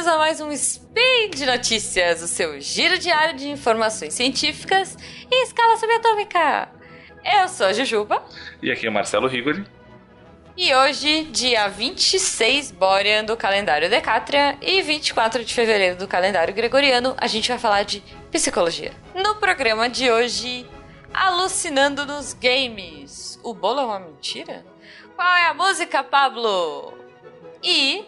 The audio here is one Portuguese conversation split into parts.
bem-vindos a mais um Speed de Notícias, o seu giro diário de informações científicas em escala subatômica. Eu sou a Jujuba. E aqui é o Marcelo Rigoli. E hoje, dia 26 Borean do calendário Decátria e 24 de fevereiro do calendário Gregoriano, a gente vai falar de psicologia. No programa de hoje, alucinando nos games. O bolo é uma mentira? Qual é a música, Pablo? E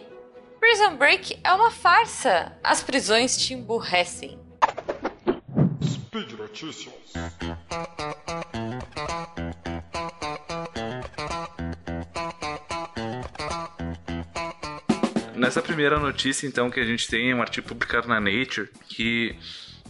Prison Break é uma farsa. As prisões te emburrecem. Speed Notícias. Nessa primeira notícia, então, que a gente tem um artigo publicado na Nature que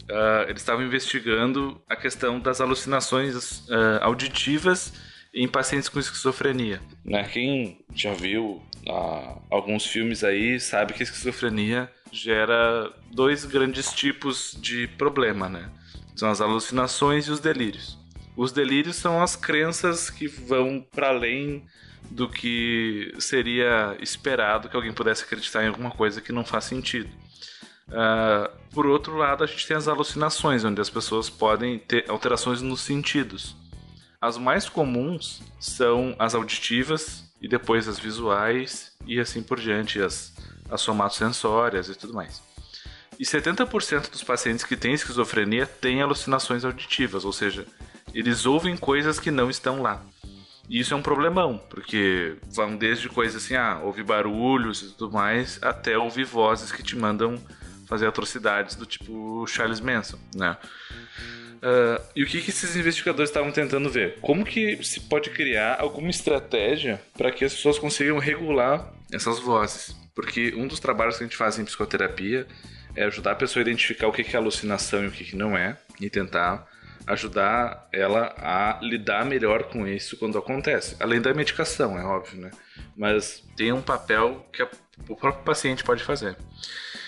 uh, eles estavam investigando a questão das alucinações uh, auditivas em pacientes com esquizofrenia. Né? Quem já viu uh, alguns filmes aí sabe que a esquizofrenia gera dois grandes tipos de problema, né? São as alucinações e os delírios. Os delírios são as crenças que vão para além do que seria esperado que alguém pudesse acreditar em alguma coisa que não faz sentido. Uh, por outro lado, a gente tem as alucinações, onde as pessoas podem ter alterações nos sentidos. As mais comuns são as auditivas e depois as visuais e assim por diante, as, as somatosensórias e tudo mais. E 70% dos pacientes que têm esquizofrenia têm alucinações auditivas, ou seja, eles ouvem coisas que não estão lá. E isso é um problemão, porque vão desde coisas assim, ah, ouvir barulhos e tudo mais, até ouvir vozes que te mandam fazer atrocidades do tipo Charles Manson, né? Uh, e o que, que esses investigadores estavam tentando ver? Como que se pode criar alguma estratégia para que as pessoas consigam regular essas vozes? Porque um dos trabalhos que a gente faz em psicoterapia é ajudar a pessoa a identificar o que é alucinação e o que não é, e tentar ajudar ela a lidar melhor com isso quando acontece. Além da medicação, é óbvio, né? Mas tem um papel que o próprio paciente pode fazer.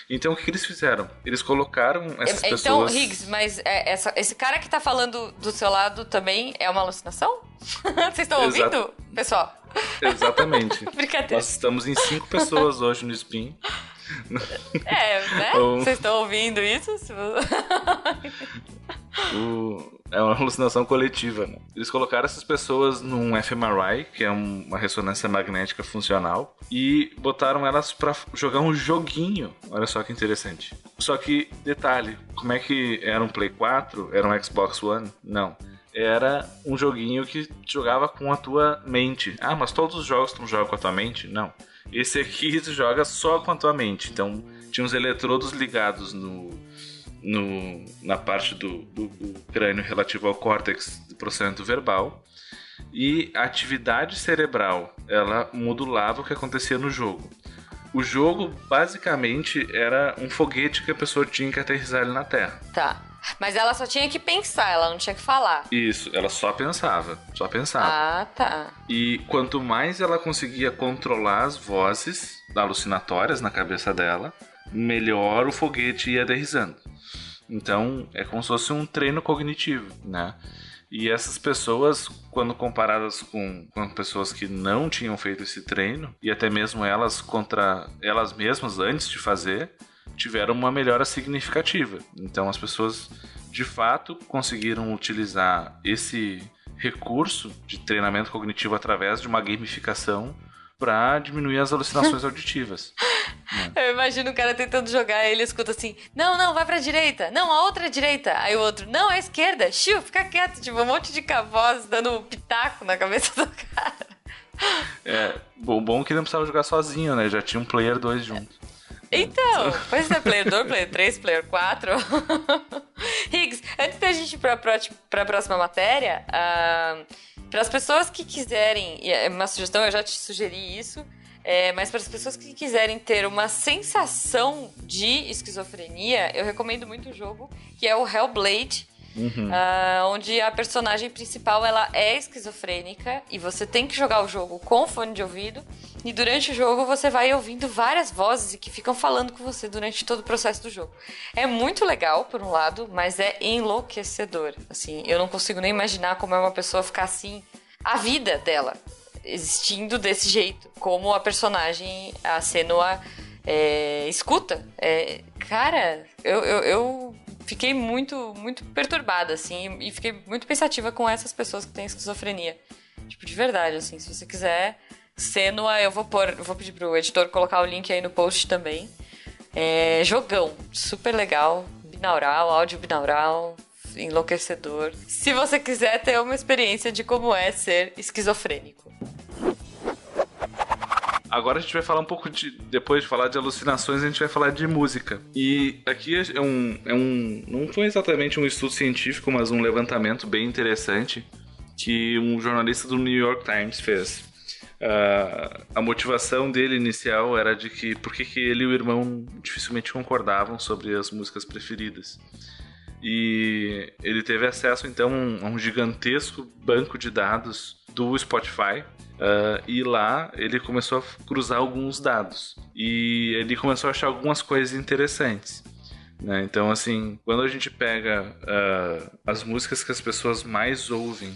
Então o que, que eles fizeram? Eles colocaram essas então, pessoas. Então, Higgs, mas é, essa, esse cara que tá falando do seu lado também é uma alucinação? Vocês estão ouvindo, pessoal? Exatamente. Brincadeira. Nós estamos em cinco pessoas hoje no Spin. É, né? Vocês estão ouvindo isso? o, é uma alucinação coletiva. Né? Eles colocaram essas pessoas num fMRI, que é uma ressonância magnética funcional, e botaram elas para jogar um joguinho. Olha só que interessante. Só que, detalhe, como é que era um Play 4? Era um Xbox One? Não era um joguinho que jogava com a tua mente. Ah, mas todos os jogos tu jogam com a tua mente? Não. Esse aqui tu joga só com a tua mente. Então, tinha uns eletrodos ligados no, no, na parte do, do, do crânio relativo ao córtex do processamento verbal e a atividade cerebral ela modulava o que acontecia no jogo. O jogo basicamente era um foguete que a pessoa tinha que aterrissar ele na Terra. Tá. Mas ela só tinha que pensar, ela não tinha que falar. Isso, ela só pensava, só pensava. Ah, tá. E quanto mais ela conseguia controlar as vozes alucinatórias na cabeça dela, melhor o foguete ia aterrissando. Então, é como se fosse um treino cognitivo, né? E essas pessoas, quando comparadas com, com pessoas que não tinham feito esse treino, e até mesmo elas contra elas mesmas antes de fazer, tiveram uma melhora significativa. Então, as pessoas de fato conseguiram utilizar esse recurso de treinamento cognitivo através de uma gamificação para diminuir as alucinações auditivas. Eu imagino o cara tentando jogar e ele escuta assim: Não, não, vai pra direita. Não, a outra direita. Aí o outro: Não, a esquerda. Xiu, fica quieto. Tipo, um monte de cavós dando um pitaco na cabeça do cara. É, bom, bom que não precisava jogar sozinho, né? Já tinha um player 2 junto. Então, pois é, player 2, player 3, player 4. Higgs, antes da gente ir pra, pra, pra próxima matéria, uh, para as pessoas que quiserem, é uma sugestão, eu já te sugeri isso, é, mas para as pessoas que quiserem ter uma sensação de esquizofrenia, eu recomendo muito o jogo, que é o Hellblade. Uhum. Uh, onde a personagem principal ela é esquizofrênica e você tem que jogar o jogo com fone de ouvido e durante o jogo você vai ouvindo várias vozes que ficam falando com você durante todo o processo do jogo. É muito legal por um lado, mas é enlouquecedor. Assim, eu não consigo nem imaginar como é uma pessoa ficar assim a vida dela existindo desse jeito, como a personagem, a Senua, é, escuta. É, cara, eu, eu, eu, fiquei muito, muito perturbada, assim, e fiquei muito pensativa com essas pessoas que têm esquizofrenia. Tipo, de verdade, assim, se você quiser, Senua, eu vou pôr, eu vou pedir pro editor colocar o link aí no post também. É, jogão, super legal, binaural, áudio binaural, enlouquecedor. Se você quiser ter uma experiência de como é ser esquizofrênico. Agora a gente vai falar um pouco de. Depois de falar de alucinações, a gente vai falar de música. E aqui é um. É um não foi exatamente um estudo científico, mas um levantamento bem interessante que um jornalista do New York Times fez. Uh, a motivação dele inicial era de que por que ele e o irmão dificilmente concordavam sobre as músicas preferidas. E ele teve acesso então a um gigantesco banco de dados do Spotify Uh, e lá ele começou a cruzar alguns dados. E ele começou a achar algumas coisas interessantes. Né? Então, assim, quando a gente pega uh, as músicas que as pessoas mais ouvem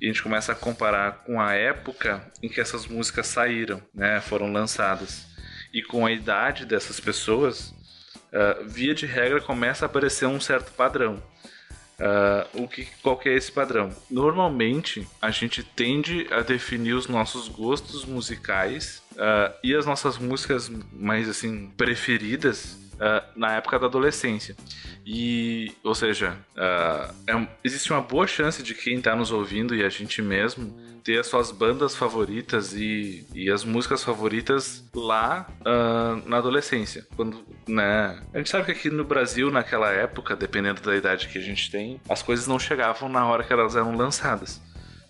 e a gente começa a comparar com a época em que essas músicas saíram, né, foram lançadas, e com a idade dessas pessoas, uh, via de regra começa a aparecer um certo padrão. Uh, o que, qual que é esse padrão? Normalmente, a gente tende a definir os nossos gostos musicais uh, e as nossas músicas mais assim preferidas uh, na época da adolescência. E, ou seja, é, existe uma boa chance de quem está nos ouvindo e a gente mesmo ter as suas bandas favoritas e, e as músicas favoritas lá uh, na adolescência. Quando, né? A gente sabe que aqui no Brasil, naquela época, dependendo da idade que a gente tem, as coisas não chegavam na hora que elas eram lançadas.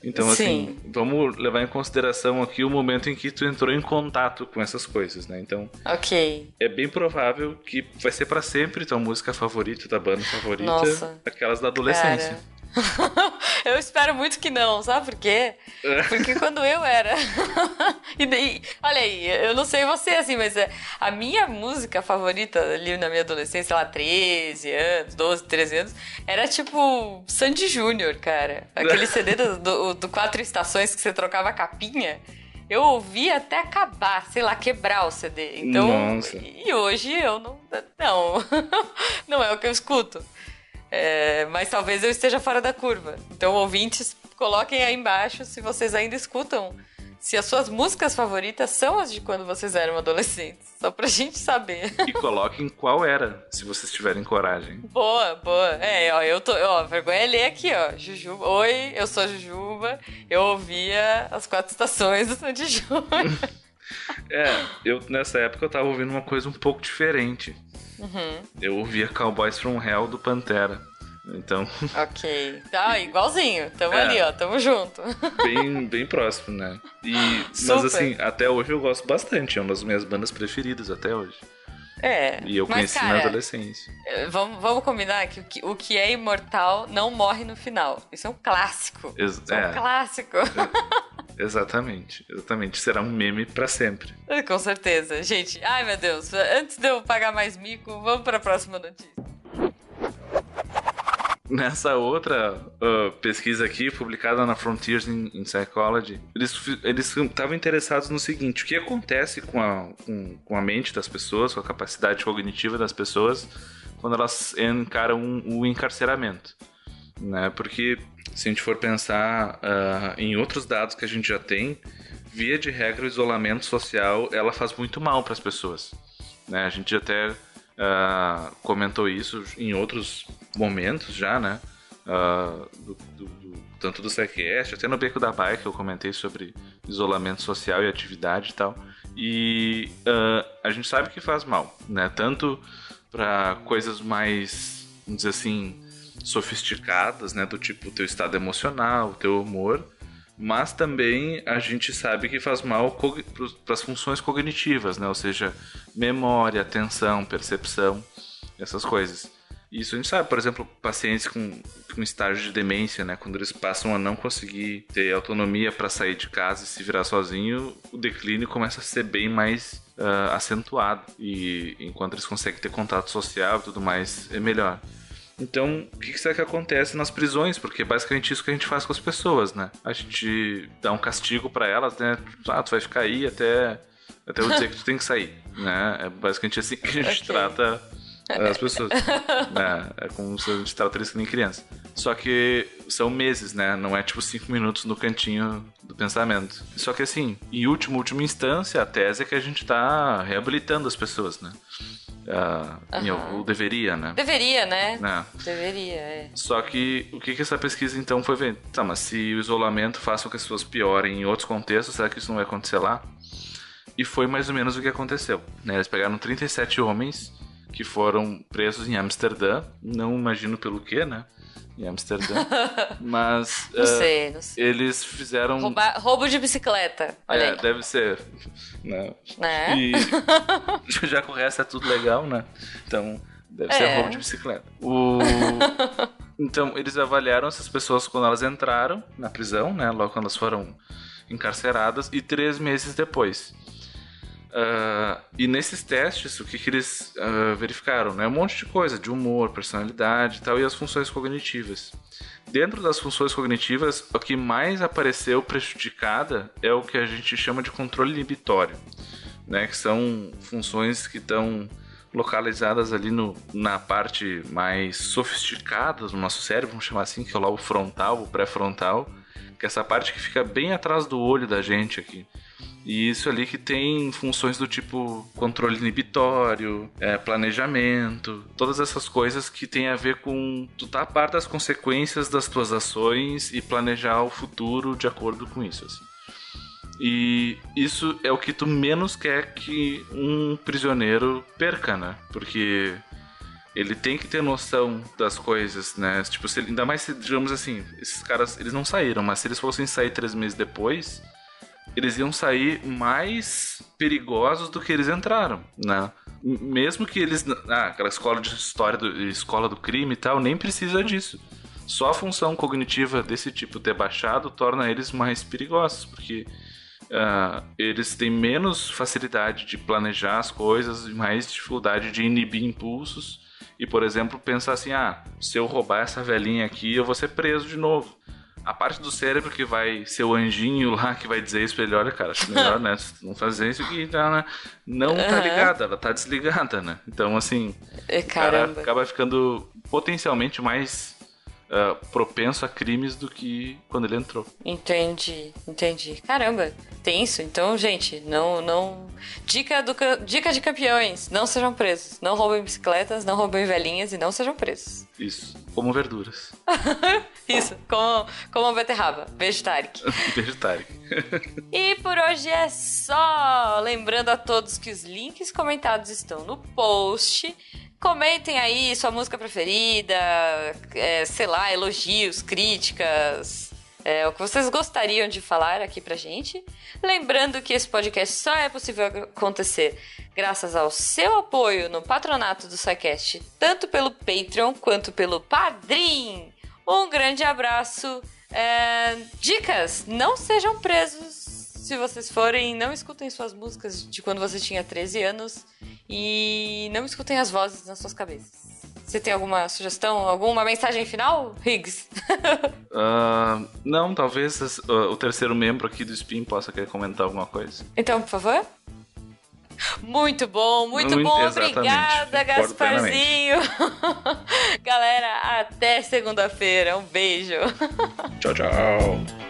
Então, Sim. assim, vamos levar em consideração aqui o momento em que tu entrou em contato com essas coisas, né? Então, ok. É bem provável que vai ser para sempre tua música favorita, da banda favorita, Nossa. aquelas da adolescência. Cara. Eu espero muito que não, sabe por quê? É. Porque quando eu era. e daí, olha aí, eu não sei você assim, mas é, a minha música favorita ali na minha adolescência, sei lá, 13 anos, 12, 13 anos, era tipo Sandy Júnior, cara. Aquele CD do, do, do Quatro Estações que você trocava a capinha eu ouvi até acabar, sei lá, quebrar o CD. Então, Nossa. e hoje eu não, não, não é o que eu escuto. É, mas talvez eu esteja fora da curva. Então, ouvintes, coloquem aí embaixo se vocês ainda escutam. Se as suas músicas favoritas são as de quando vocês eram adolescentes. Só pra gente saber. E coloquem qual era, se vocês tiverem coragem. Boa, boa. É, ó, eu tô. Ó, vergonha é ler aqui, ó. Jujuba. Oi, eu sou a Jujuba. Eu ouvia as quatro estações do Sandy Júnior. é, eu nessa época eu tava ouvindo uma coisa um pouco diferente. Uhum. Eu ouvia Cowboys from Hell do Pantera. Então. Ok. Tá, igualzinho. Tamo é, ali, ó. Tamo junto. Bem, bem próximo, né? E, mas assim, até hoje eu gosto bastante. É uma das minhas bandas preferidas até hoje. É. E eu mas, conheci cara, na adolescência. É, vamos, vamos combinar que o, que o que é imortal não morre no final. Isso é um clássico. Ex Isso é um clássico. Exatamente. Exatamente. Será um meme para sempre. Com certeza. Gente, ai meu Deus. Antes de eu pagar mais mico, vamos para a próxima notícia. Nessa outra uh, pesquisa aqui, publicada na Frontiers in, in Psychology, eles estavam interessados no seguinte: o que acontece com a, com, com, a mente das pessoas, com a capacidade cognitiva das pessoas, quando elas encaram o encarceramento? Né? Porque se a gente for pensar uh, em outros dados que a gente já tem, via de regra, o isolamento social ela faz muito mal para as pessoas. Né? A gente até uh, comentou isso em outros momentos já, né? Uh, do, do, do, tanto do SciCast, até no Beco da Bike eu comentei sobre isolamento social e atividade e tal. E uh, a gente sabe que faz mal, né? Tanto para coisas mais, vamos dizer assim, sofisticadas, né? Do tipo o teu estado emocional, o teu humor, mas também a gente sabe que faz mal para as funções cognitivas, né? Ou seja, memória, atenção, percepção, essas coisas. Isso a gente sabe, por exemplo, pacientes com, com estágio de demência, né? Quando eles passam a não conseguir ter autonomia para sair de casa e se virar sozinho, o declínio começa a ser bem mais uh, acentuado. E enquanto eles conseguem ter contato social e tudo mais, é melhor. Então, o que será que acontece nas prisões? Porque é basicamente isso que a gente faz com as pessoas, né? A gente dá um castigo para elas, né? Ah, tu vai ficar aí até até eu dizer que tu tem que sair, né? É basicamente assim que a gente okay. trata as pessoas. né? É como se a gente trata eles que nem criança. Só que são meses, né? Não é tipo cinco minutos no cantinho do pensamento. Só que assim, em última, última instância, a tese é que a gente tá reabilitando as pessoas, né? Uh, uhum. Ou deveria, né? Deveria, né? É. Deveria, é. Só que o que, que essa pesquisa então foi ver? Tá, mas se o isolamento faça com que as pessoas piorem em outros contextos, será que isso não vai acontecer lá? E foi mais ou menos o que aconteceu. Né? Eles pegaram 37 homens que foram presos em Amsterdã, não imagino pelo que, né? Em Amsterdã. Mas. Não uh, sei, não sei. Eles fizeram. Rouba... Roubo de bicicleta. Olha é, aí. deve ser. Né? É. E já com o resto é tudo legal, né? Então, deve é. ser roubo de bicicleta. O... então, eles avaliaram essas pessoas quando elas entraram na prisão, né? Logo quando elas foram encarceradas, e três meses depois. Uh, e nesses testes, o que, que eles uh, verificaram? Né? Um monte de coisa, de humor, personalidade e tal, e as funções cognitivas. Dentro das funções cognitivas, o que mais apareceu prejudicada é o que a gente chama de controle inibitório, né? que são funções que estão localizadas ali no, na parte mais sofisticada do nosso cérebro, vamos chamar assim, que é o lobo frontal, o pré-frontal, que é essa parte que fica bem atrás do olho da gente aqui. E isso ali que tem funções do tipo controle inibitório, é, planejamento, todas essas coisas que tem a ver com tu tá a par das consequências das tuas ações e planejar o futuro de acordo com isso. Assim. E isso é o que tu menos quer que um prisioneiro perca, né? Porque ele tem que ter noção das coisas, né? Tipo, se, ainda mais se, digamos assim, esses caras, eles não saíram, mas se eles fossem sair três meses depois, eles iam sair mais perigosos do que eles entraram, né? Mesmo que eles. Ah, aquela escola de história, do, escola do crime e tal, nem precisa disso. Só a função cognitiva desse tipo ter baixado torna eles mais perigosos, porque uh, eles têm menos facilidade de planejar as coisas e mais dificuldade de inibir impulsos. E, por exemplo, pensar assim: ah, se eu roubar essa velhinha aqui, eu vou ser preso de novo a parte do cérebro que vai ser o anjinho lá que vai dizer isso pra ele, olha, cara, acho melhor, né? Não fazer isso aqui, tá, né? Não tá ligada, ela tá desligada, né? Então, assim, é, o cara acaba ficando potencialmente mais uh, propenso a crimes do que quando ele entrou. Entendi, entendi. Caramba, tenso. Então, gente, não, não. Dica, do, dica de campeões: não sejam presos. Não roubem bicicletas, não roubem velhinhas e não sejam presos. Isso, como verduras. Isso, como, como beterraba. Beijo, Tarek. Beijo, Tarek. e por hoje é só. Lembrando a todos que os links comentados estão no post. Comentem aí sua música preferida, é, sei lá, elogios, críticas, é, o que vocês gostariam de falar aqui pra gente. Lembrando que esse podcast só é possível acontecer graças ao seu apoio no patronato do SciCast, tanto pelo Patreon quanto pelo Padrim. Um grande abraço. É, dicas: não sejam presos se vocês forem, não escutem suas músicas de quando você tinha 13 anos e não escutem as vozes nas suas cabeças. Você tem alguma sugestão, alguma mensagem final, Higgs? uh, não, talvez uh, o terceiro membro aqui do Spin possa querer comentar alguma coisa. Então, por favor. Muito bom, muito, muito bom. Obrigada, Gasparzinho. Galera, até segunda-feira. Um beijo. Tchau, tchau.